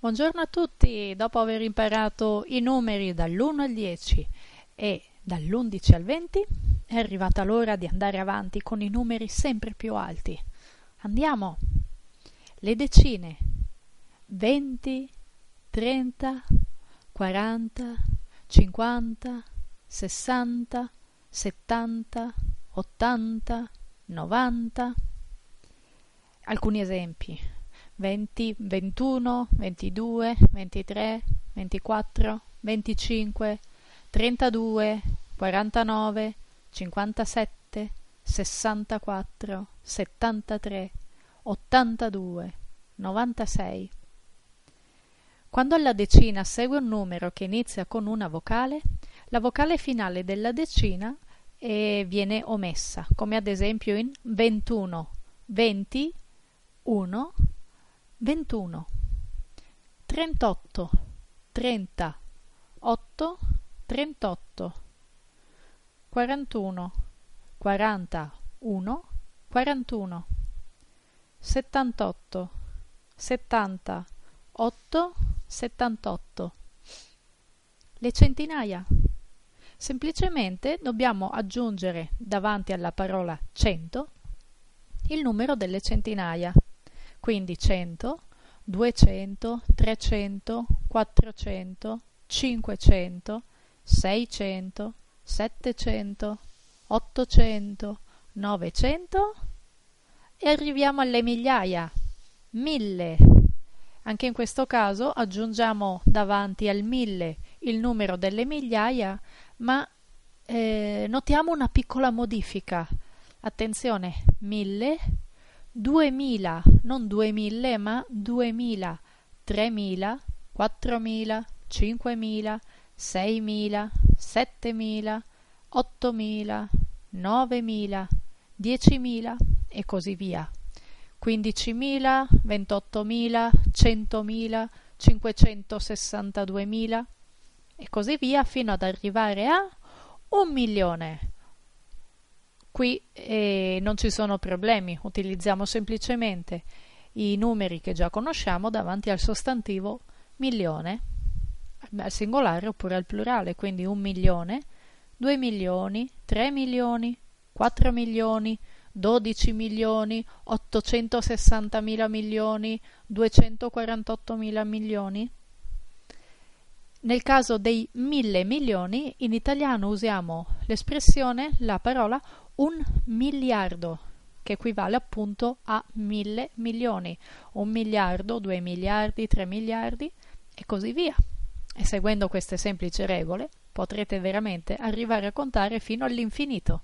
Buongiorno a tutti! Dopo aver imparato i numeri dall'1 al 10 e dall'11 al 20, è arrivata l'ora di andare avanti con i numeri sempre più alti. Andiamo! Le decine 20, 30, 40, 50, 60, 70, 80, 90. Alcuni esempi 20, 21, 22, 23, 24, 25, 32, 49, 57, 64, 73, 82, 96. Quando alla decina segue un numero che inizia con una vocale, la vocale finale della decina eh, viene omessa, come ad esempio in 21, 20, 1, 21 38 30 8 38 41 41 41 78 70 8 78 le centinaia. Semplicemente dobbiamo aggiungere davanti alla parola 100 il numero delle centinaia quindi 100, 200, 300, 400, 500, 600, 700, 800, 900 e arriviamo alle migliaia, 1000. Anche in questo caso aggiungiamo davanti al 1000 il numero delle migliaia, ma eh, notiamo una piccola modifica. Attenzione, 1000 duemila, non duemille, ma duemila, tremila, quattromila, cinquemila, seimila, settemila, ottomila, novemila, diecimila e così via. Quindicimila, ventottomila, centomila, cinquecentosessantaduemila e così via fino ad arrivare a un milione Qui eh, non ci sono problemi, utilizziamo semplicemente i numeri che già conosciamo davanti al sostantivo milione, al singolare oppure al plurale, quindi un milione, due milioni, tre milioni, quattro milioni, 12 milioni, 860 mila milioni, 248 mila milioni. Nel caso dei mille milioni, in italiano usiamo l'espressione, la parola un miliardo, che equivale appunto a mille milioni, un miliardo, due miliardi, tre miliardi e così via. E seguendo queste semplici regole potrete veramente arrivare a contare fino all'infinito.